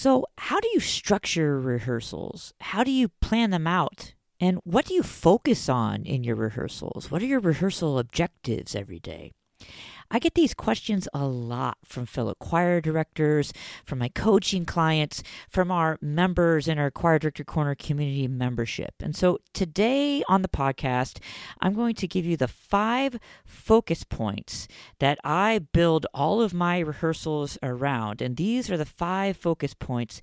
So, how do you structure rehearsals? How do you plan them out? And what do you focus on in your rehearsals? What are your rehearsal objectives every day? I get these questions a lot from fellow choir directors, from my coaching clients, from our members in our Choir Director Corner community membership. And so today on the podcast, I'm going to give you the five focus points that I build all of my rehearsals around. And these are the five focus points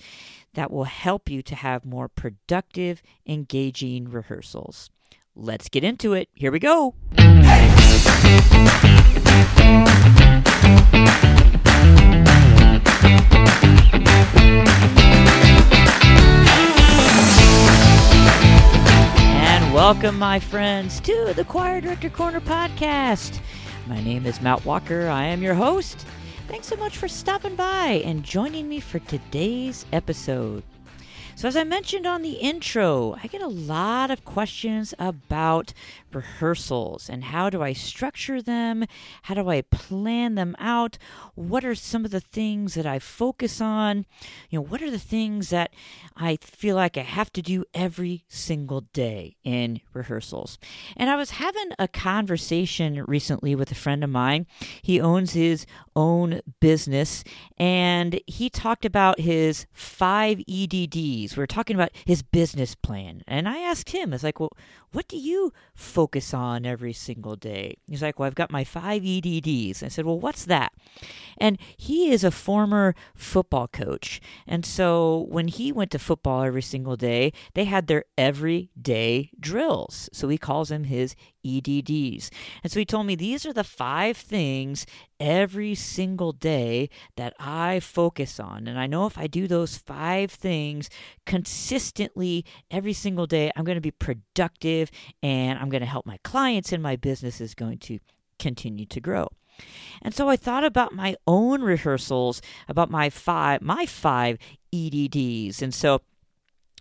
that will help you to have more productive, engaging rehearsals. Let's get into it. Here we go. And welcome, my friends, to the Choir Director Corner podcast. My name is Matt Walker. I am your host. Thanks so much for stopping by and joining me for today's episode. So, as I mentioned on the intro, I get a lot of questions about rehearsals and how do I structure them? How do I plan them out? What are some of the things that I focus on? You know, what are the things that I feel like I have to do every single day in rehearsals? And I was having a conversation recently with a friend of mine. He owns his own business and he talked about his five EDDs we were talking about his business plan. And I asked him, it's like, well, what do you focus on every single day? He's like, well, I've got my five EDDs. I said, well, what's that? And he is a former football coach. And so when he went to football every single day, they had their everyday drills. So he calls them his EDDs. And so he told me these are the five things every single day that I focus on. And I know if I do those five things consistently every single day, I'm going to be productive and I'm going to help my clients and my business is going to continue to grow. And so I thought about my own rehearsals, about my five my five EDDs. And so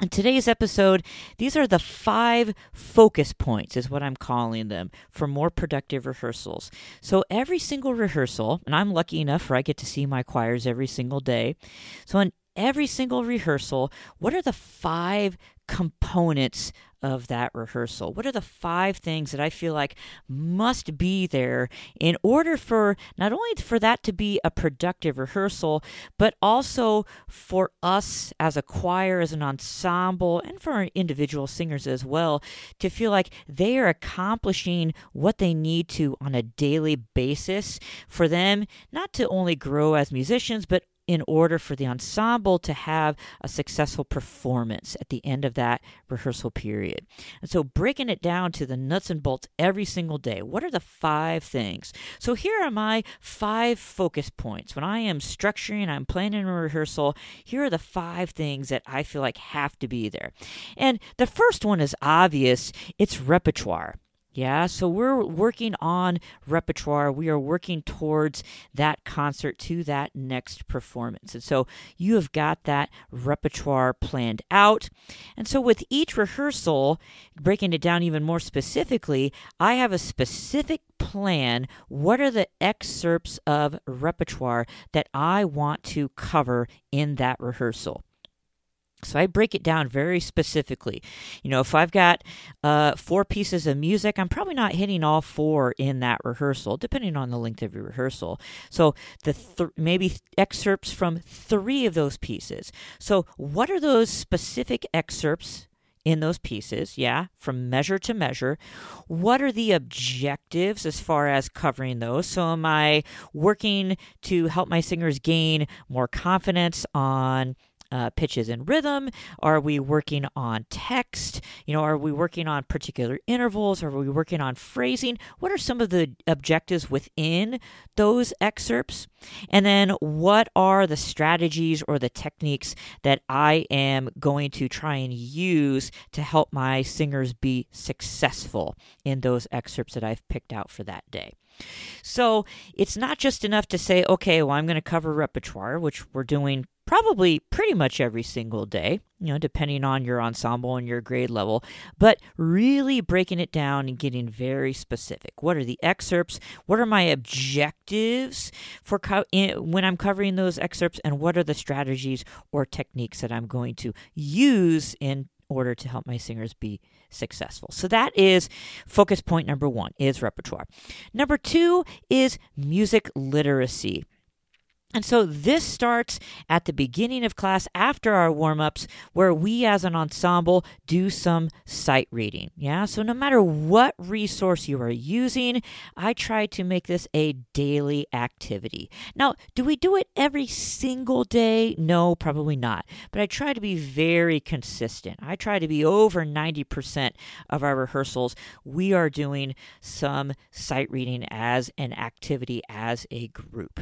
in today's episode, these are the five focus points, is what I'm calling them, for more productive rehearsals. So every single rehearsal, and I'm lucky enough where I get to see my choirs every single day. So in every single rehearsal, what are the five components of that rehearsal? What are the five things that I feel like must be there in order for not only for that to be a productive rehearsal, but also for us as a choir, as an ensemble, and for our individual singers as well to feel like they are accomplishing what they need to on a daily basis for them not to only grow as musicians, but in order for the ensemble to have a successful performance at the end of that rehearsal period. And so, breaking it down to the nuts and bolts every single day, what are the five things? So, here are my five focus points. When I am structuring, I'm planning a rehearsal, here are the five things that I feel like have to be there. And the first one is obvious it's repertoire. Yeah, so we're working on repertoire. We are working towards that concert to that next performance. And so you have got that repertoire planned out. And so with each rehearsal, breaking it down even more specifically, I have a specific plan. What are the excerpts of repertoire that I want to cover in that rehearsal? So I break it down very specifically. You know, if I've got uh, four pieces of music, I'm probably not hitting all four in that rehearsal, depending on the length of your rehearsal. So the th- maybe excerpts from three of those pieces. So what are those specific excerpts? in those pieces, yeah, from measure to measure. What are the objectives as far as covering those? So, am I working to help my singers gain more confidence on uh, pitches and rhythm? Are we working on text? You know, are we working on particular intervals? Are we working on phrasing? What are some of the objectives within those excerpts? And then what are the strategies or the techniques that I am going to try and use to help my singers be successful in those excerpts that I've picked out for that day? So it's not just enough to say, okay, well, I'm going to cover repertoire, which we're doing probably pretty much every single day, you know, depending on your ensemble and your grade level, but really breaking it down and getting very specific. What are the excerpts? What are my objectives for co- in, when I'm covering those excerpts? And what are the strategies or techniques that I'm going to use in order to help my singers be successful. So that is focus point number 1 is repertoire. Number 2 is music literacy. And so this starts at the beginning of class after our warm ups, where we as an ensemble do some sight reading. Yeah, so no matter what resource you are using, I try to make this a daily activity. Now, do we do it every single day? No, probably not. But I try to be very consistent. I try to be over 90% of our rehearsals. We are doing some sight reading as an activity as a group.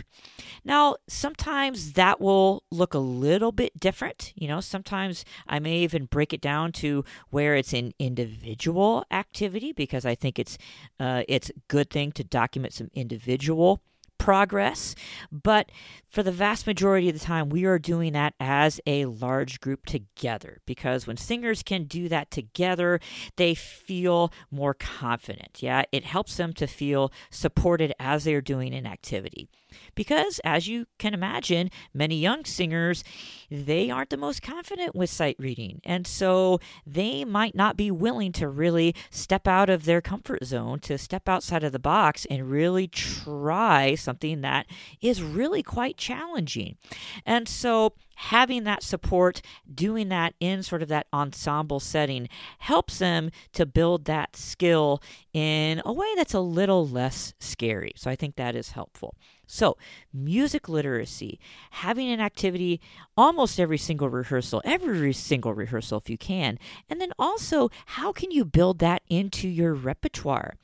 Now, sometimes that will look a little bit different. You know, sometimes I may even break it down to where it's an individual activity because I think it's uh, it's a good thing to document some individual progress. But for the vast majority of the time, we are doing that as a large group together because when singers can do that together, they feel more confident. Yeah, it helps them to feel supported as they are doing an activity. Because, as you can imagine, many young singers, they aren't the most confident with sight reading. And so they might not be willing to really step out of their comfort zone, to step outside of the box and really try something that is really quite challenging. And so having that support, doing that in sort of that ensemble setting, helps them to build that skill in a way that's a little less scary. So I think that is helpful. So, music literacy, having an activity almost every single rehearsal, every single rehearsal if you can. And then also, how can you build that into your repertoire?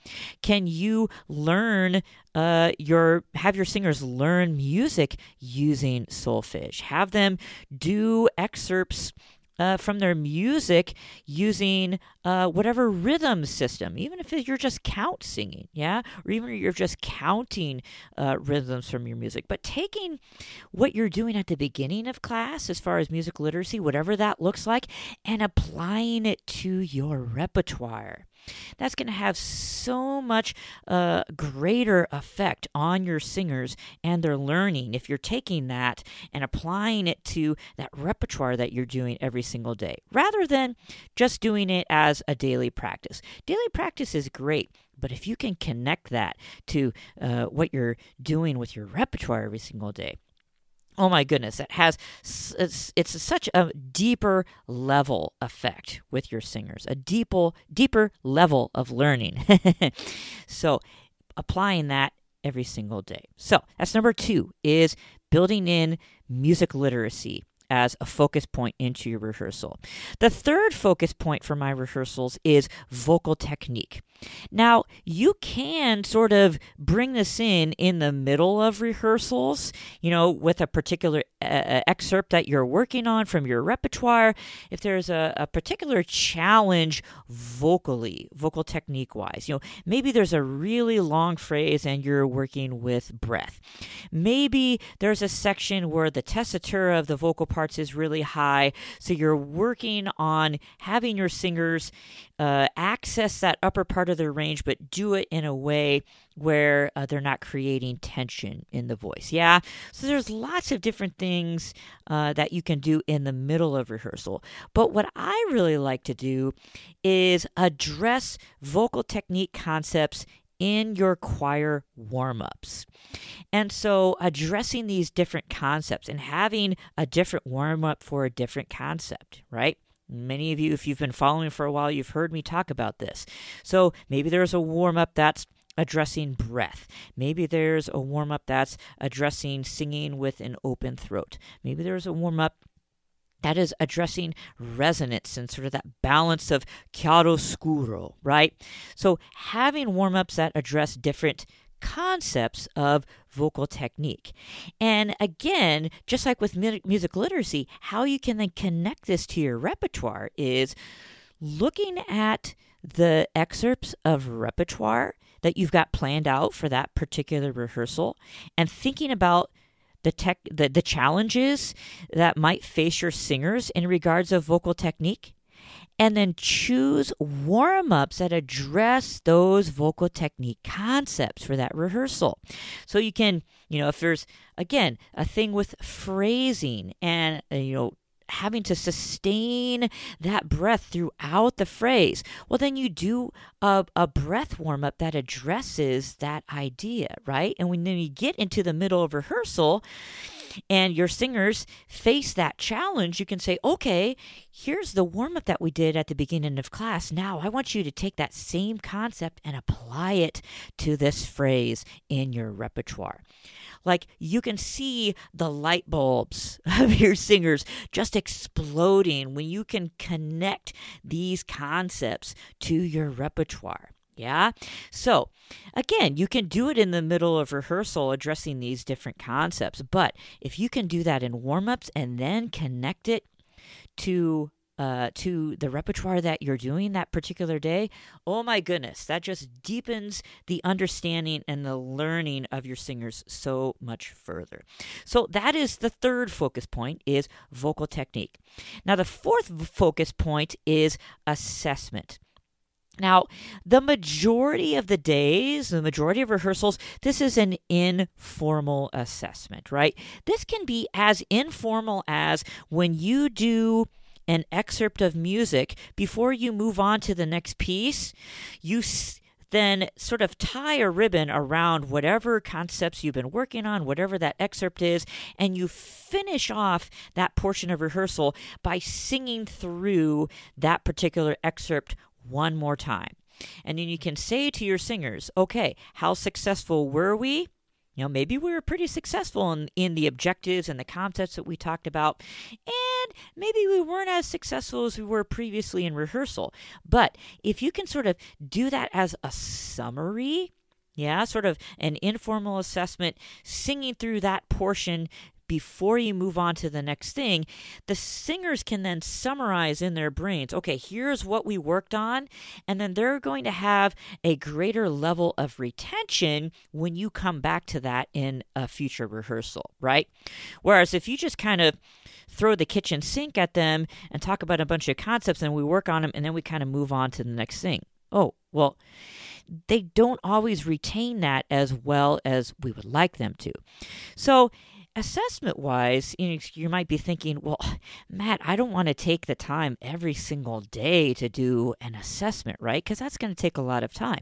Can you learn uh, your have your singers learn music using solfege? Have them do excerpts uh, from their music using uh, whatever rhythm system, even if you're just count singing, yeah, or even if you're just counting uh, rhythms from your music. But taking what you're doing at the beginning of class, as far as music literacy, whatever that looks like, and applying it to your repertoire. That's going to have so much uh, greater effect on your singers and their learning if you're taking that and applying it to that repertoire that you're doing every single day, rather than just doing it as a daily practice. Daily practice is great. But if you can connect that to uh, what you're doing with your repertoire every single day, oh my goodness it has it's, it's such a deeper level effect with your singers a deeper deeper level of learning so applying that every single day so that's number two is building in music literacy as a focus point into your rehearsal. The third focus point for my rehearsals is vocal technique. Now, you can sort of bring this in in the middle of rehearsals, you know, with a particular uh, excerpt that you're working on from your repertoire. If there's a, a particular challenge vocally, vocal technique wise, you know, maybe there's a really long phrase and you're working with breath. Maybe there's a section where the tessitura of the vocal parts is really high, so you're working on having your singers uh, access that upper part of their range, but do it in a way where uh, they're not creating tension in the voice. Yeah. So there's lots of different things uh, that you can do in the middle of rehearsal. But what I really like to do is address vocal technique concepts in your choir warm ups. And so, addressing these different concepts and having a different warm up for a different concept, right? Many of you, if you've been following for a while, you've heard me talk about this. So maybe there's a warm up that's addressing breath. Maybe there's a warm up that's addressing singing with an open throat. Maybe there's a warm up that is addressing resonance and sort of that balance of chiaroscuro, right? So having warm ups that address different concepts of vocal technique. And again, just like with music literacy, how you can then connect this to your repertoire is looking at the excerpts of repertoire that you've got planned out for that particular rehearsal and thinking about the tech the, the challenges that might face your singers in regards of vocal technique and then choose warm ups that address those vocal technique concepts for that rehearsal. So you can, you know, if there's, again, a thing with phrasing and, uh, you know, having to sustain that breath throughout the phrase, well, then you do a, a breath warm up that addresses that idea, right? And when then you get into the middle of rehearsal, and your singers face that challenge, you can say, okay, here's the warm up that we did at the beginning of class. Now I want you to take that same concept and apply it to this phrase in your repertoire. Like you can see the light bulbs of your singers just exploding when you can connect these concepts to your repertoire. Yeah. So, again, you can do it in the middle of rehearsal addressing these different concepts. But if you can do that in warm ups and then connect it to uh, to the repertoire that you're doing that particular day, oh my goodness, that just deepens the understanding and the learning of your singers so much further. So that is the third focus point is vocal technique. Now the fourth focus point is assessment. Now, the majority of the days, the majority of rehearsals, this is an informal assessment, right? This can be as informal as when you do an excerpt of music, before you move on to the next piece, you s- then sort of tie a ribbon around whatever concepts you've been working on, whatever that excerpt is, and you finish off that portion of rehearsal by singing through that particular excerpt one more time. And then you can say to your singers, okay, how successful were we? You know, maybe we were pretty successful in, in the objectives and the concepts that we talked about. And maybe we weren't as successful as we were previously in rehearsal. But if you can sort of do that as a summary, yeah, sort of an informal assessment, singing through that portion before you move on to the next thing, the singers can then summarize in their brains okay, here's what we worked on. And then they're going to have a greater level of retention when you come back to that in a future rehearsal, right? Whereas if you just kind of throw the kitchen sink at them and talk about a bunch of concepts and we work on them and then we kind of move on to the next thing. Oh, well, they don't always retain that as well as we would like them to. So, assessment wise, you, know, you might be thinking, well, Matt, I don't want to take the time every single day to do an assessment, right? Because that's going to take a lot of time.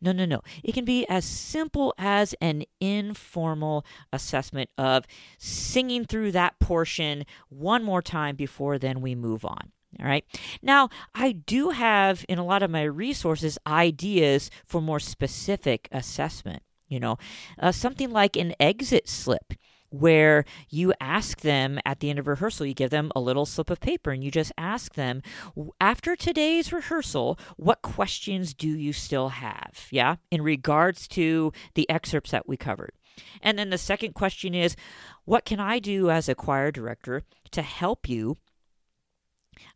No, no, no. It can be as simple as an informal assessment of singing through that portion one more time before then we move on. All right. Now, I do have in a lot of my resources ideas for more specific assessment. You know, uh, something like an exit slip where you ask them at the end of rehearsal, you give them a little slip of paper and you just ask them, after today's rehearsal, what questions do you still have? Yeah, in regards to the excerpts that we covered. And then the second question is, what can I do as a choir director to help you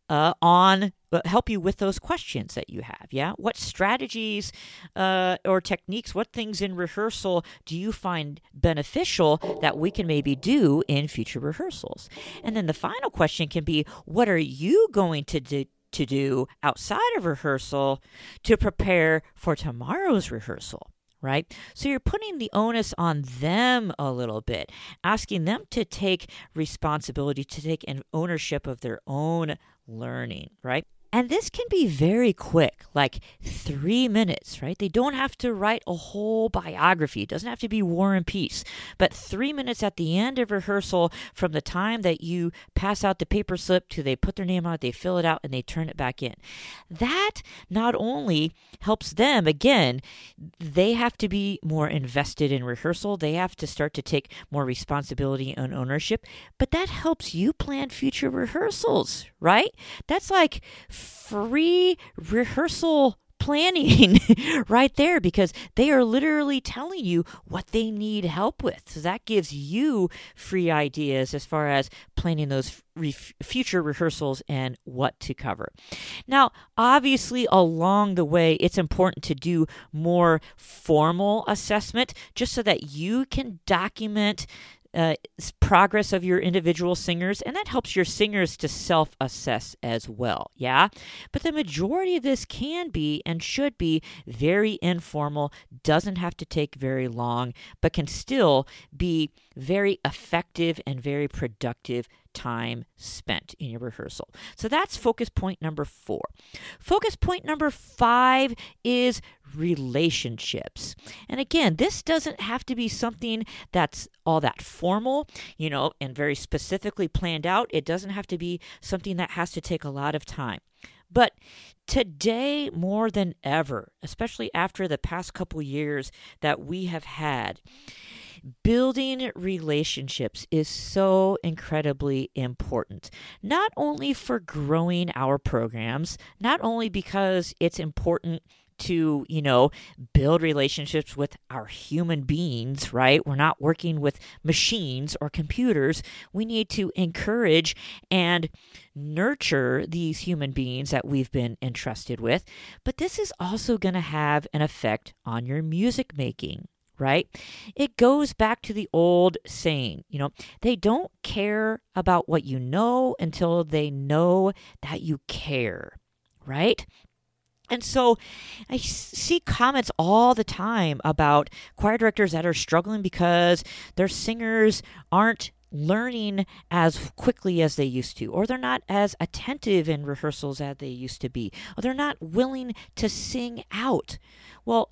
uh, on uh, help you with those questions that you have. Yeah, what strategies uh, or techniques, what things in rehearsal do you find beneficial that we can maybe do in future rehearsals? And then the final question can be, what are you going to do? To do outside of rehearsal to prepare for tomorrow's rehearsal right? So you're putting the onus on them a little bit, asking them to take responsibility, to take an ownership of their own learning, right? And this can be very quick, like three minutes, right? They don't have to write a whole biography. It doesn't have to be War and Peace. But three minutes at the end of rehearsal, from the time that you pass out the paper slip to they put their name on it, they fill it out, and they turn it back in. That not only helps them, again, they have to be more invested in rehearsal, they have to start to take more responsibility and ownership, but that helps you plan future rehearsals, right? That's like free rehearsal planning right there because they are literally telling you what they need help with. So that gives you free ideas as far as planning those re- future rehearsals and what to cover. Now, obviously, along the way, it's important to do more formal assessment just so that you can document uh, progress of your individual singers, and that helps your singers to self assess as well. Yeah. But the majority of this can be and should be very informal, doesn't have to take very long, but can still be very effective and very productive time spent in your rehearsal. So that's focus point number four. Focus point number five is relationships. And again, this doesn't have to be something that's all that formal, you know, and very specifically planned out. It doesn't have to be something that has to take a lot of time. But today, more than ever, especially after the past couple years that we have had, building relationships is so incredibly important, not only for growing our programs, not only because it's important to, you know, build relationships with our human beings, right? We're not working with machines or computers. We need to encourage and nurture these human beings that we've been entrusted with. But this is also going to have an effect on your music making right? It goes back to the old saying, you know, they don't care about what you know until they know that you care, right? And so I see comments all the time about choir directors that are struggling because their singers aren't learning as quickly as they used to, or they're not as attentive in rehearsals as they used to be, or they're not willing to sing out. Well,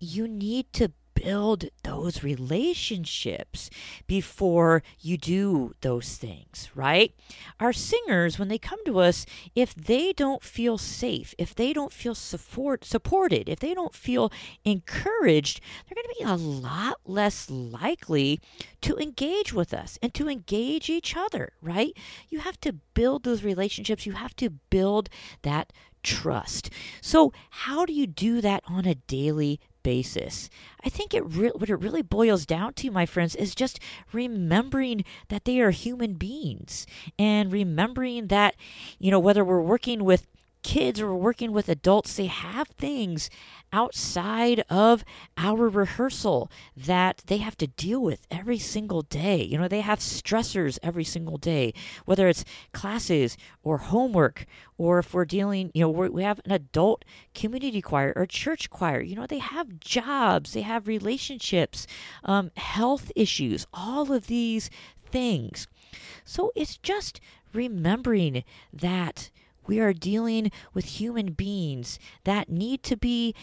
you need to build those relationships before you do those things, right? Our singers, when they come to us, if they don't feel safe, if they don't feel support supported, if they don't feel encouraged, they're going to be a lot less likely to engage with us and to engage each other, right? You have to build those relationships. You have to build that trust. So, how do you do that on a daily basis. I think it re- what it really boils down to, my friends, is just remembering that they are human beings and remembering that, you know, whether we're working with kids or working with adults, they have things outside of our rehearsal that they have to deal with every single day. You know, they have stressors every single day, whether it's classes or homework, or if we're dealing, you know, we have an adult community choir or church choir. You know, they have jobs, they have relationships, um, health issues, all of these things. So it's just remembering that we are dealing with human beings that need to be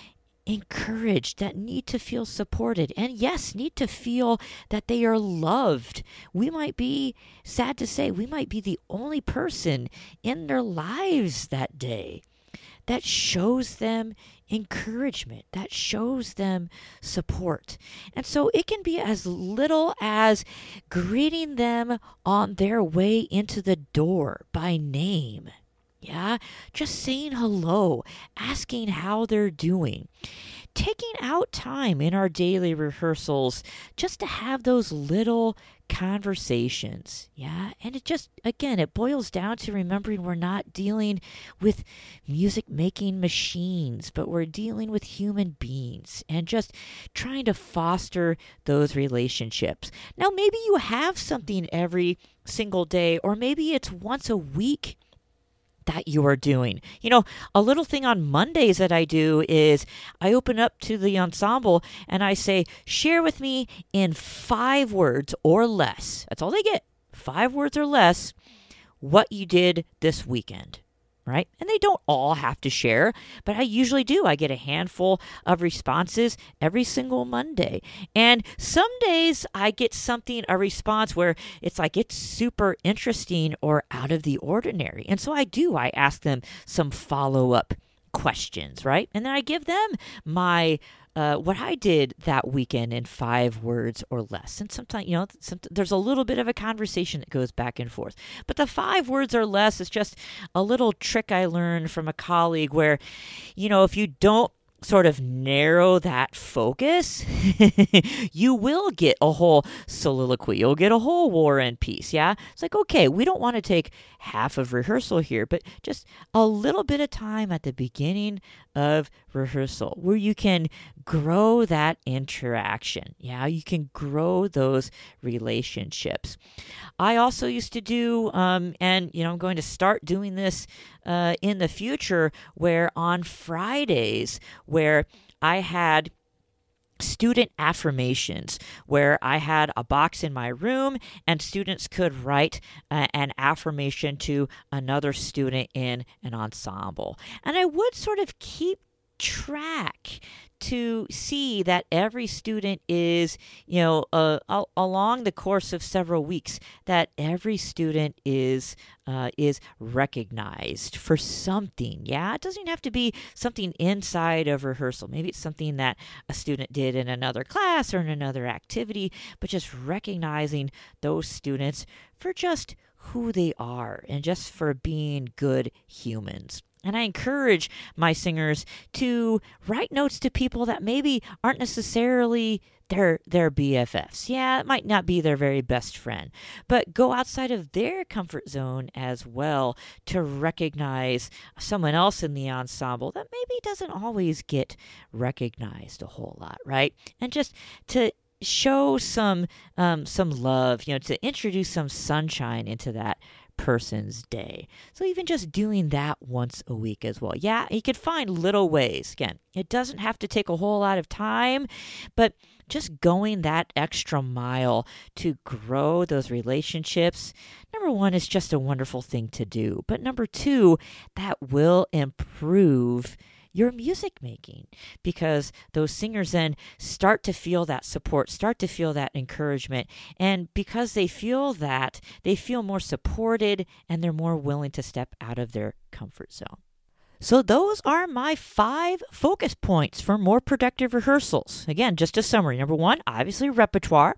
encouraged, that need to feel supported, and yes, need to feel that they are loved. We might be, sad to say, we might be the only person in their lives that day that shows them encouragement, that shows them support. And so it can be as little as greeting them on their way into the door by name yeah, just saying hello, asking how they're doing, taking out time in our daily rehearsals just to have those little conversations. Yeah, and it just, again, it boils down to remembering we're not dealing with music making machines, but we're dealing with human beings and just trying to foster those relationships. Now, maybe you have something every single day, or maybe it's once a week that you are doing. You know, a little thing on Mondays that I do is I open up to the ensemble and I say, share with me in five words or less. That's all they get. Five words or less what you did this weekend right? And they don't all have to share, but I usually do. I get a handful of responses every single Monday. And some days I get something, a response where it's like it's super interesting or out of the ordinary. And so I do. I ask them some follow up questions, right? And then I give them my uh, what I did that weekend in five words or less. And sometimes, you know, some, there's a little bit of a conversation that goes back and forth. But the five words or less is just a little trick I learned from a colleague where, you know, if you don't sort of narrow that focus, you will get a whole soliloquy. You'll get a whole war and peace. Yeah. It's like, okay, we don't want to take half of rehearsal here, but just a little bit of time at the beginning of rehearsal where you can grow that interaction. Yeah. You can grow those relationships. I also used to do, um, and, you know, I'm going to start doing this uh, in the future where on Fridays, where I had student affirmations where I had a box in my room and students could write uh, an affirmation to another student in an ensemble. And I would sort of keep track to see that every student is, you know, uh, along the course of several weeks, that every student is uh, is recognized for something. Yeah, it doesn't have to be something inside of rehearsal. Maybe it's something that a student did in another class or in another activity, but just recognizing those students for just who they are and just for being good humans. And I encourage my singers to write notes to people that maybe aren't necessarily their their BFFs. Yeah, it might not be their very best friend, but go outside of their comfort zone as well to recognize someone else in the ensemble that maybe doesn't always get recognized a whole lot, right? And just to show some um, some love, you know, to introduce some sunshine into that person's day. So even just doing that once a week as well. Yeah, you could find little ways. Again, it doesn't have to take a whole lot of time, but just going that extra mile to grow those relationships, number one, is just a wonderful thing to do. But number two, that will improve your music making because those singers then start to feel that support, start to feel that encouragement. And because they feel that, they feel more supported and they're more willing to step out of their comfort zone. So, those are my five focus points for more productive rehearsals. Again, just a summary. Number one, obviously repertoire.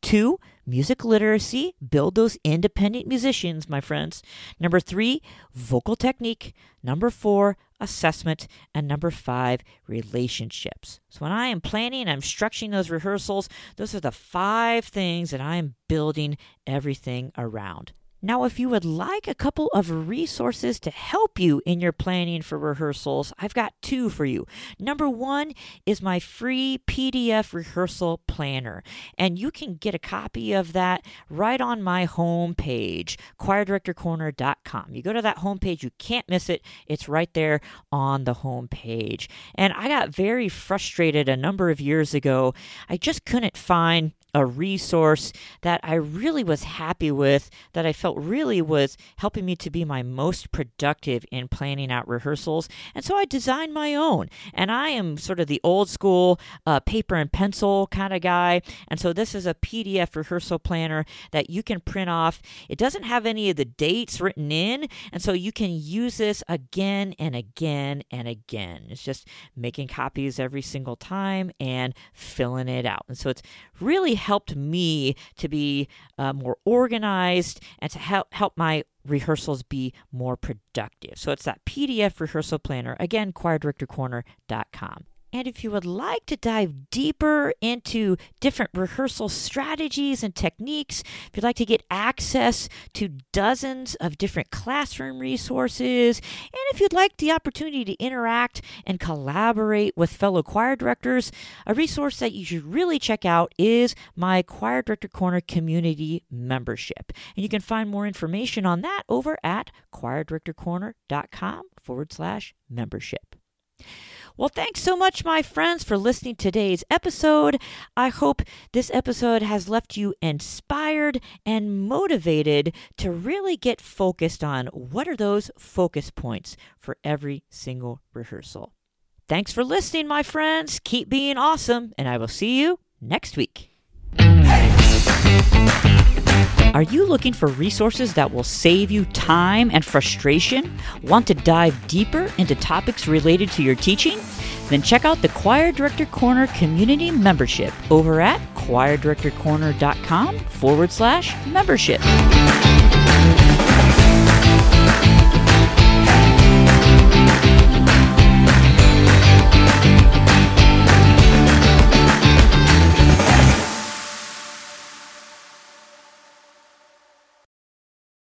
Two, music literacy. Build those independent musicians, my friends. Number three, vocal technique. Number four, assessment. And number five, relationships. So, when I am planning, I'm structuring those rehearsals, those are the five things that I am building everything around. Now, if you would like a couple of resources to help you in your planning for rehearsals, I've got two for you. Number one is my free PDF rehearsal planner, and you can get a copy of that right on my homepage, choirdirectorcorner.com. You go to that homepage, you can't miss it. It's right there on the homepage. And I got very frustrated a number of years ago. I just couldn't find a resource that I really was happy with, that I felt really was helping me to be my most productive in planning out rehearsals. And so I designed my own. And I am sort of the old school uh, paper and pencil kind of guy. And so this is a PDF rehearsal planner that you can print off. It doesn't have any of the dates written in. And so you can use this again and again and again. It's just making copies every single time and filling it out. And so it's really helped me to be uh, more organized and to help help my rehearsals be more productive. So it's that PDF rehearsal planner. Again, choirdirectorcorner.com. And if you would like to dive deeper into different rehearsal strategies and techniques, if you'd like to get access to dozens of different classroom resources, and if you'd like the opportunity to interact and collaborate with fellow choir directors, a resource that you should really check out is my Choir Director Corner community membership. And you can find more information on that over at choirdirectorcorner.com forward slash membership. Well, thanks so much, my friends, for listening to today's episode. I hope this episode has left you inspired and motivated to really get focused on what are those focus points for every single rehearsal. Thanks for listening, my friends. Keep being awesome, and I will see you next week. Are you looking for resources that will save you time and frustration? Want to dive deeper into topics related to your teaching? Then check out the Choir Director Corner community membership over at choirdirectorcorner.com forward slash membership.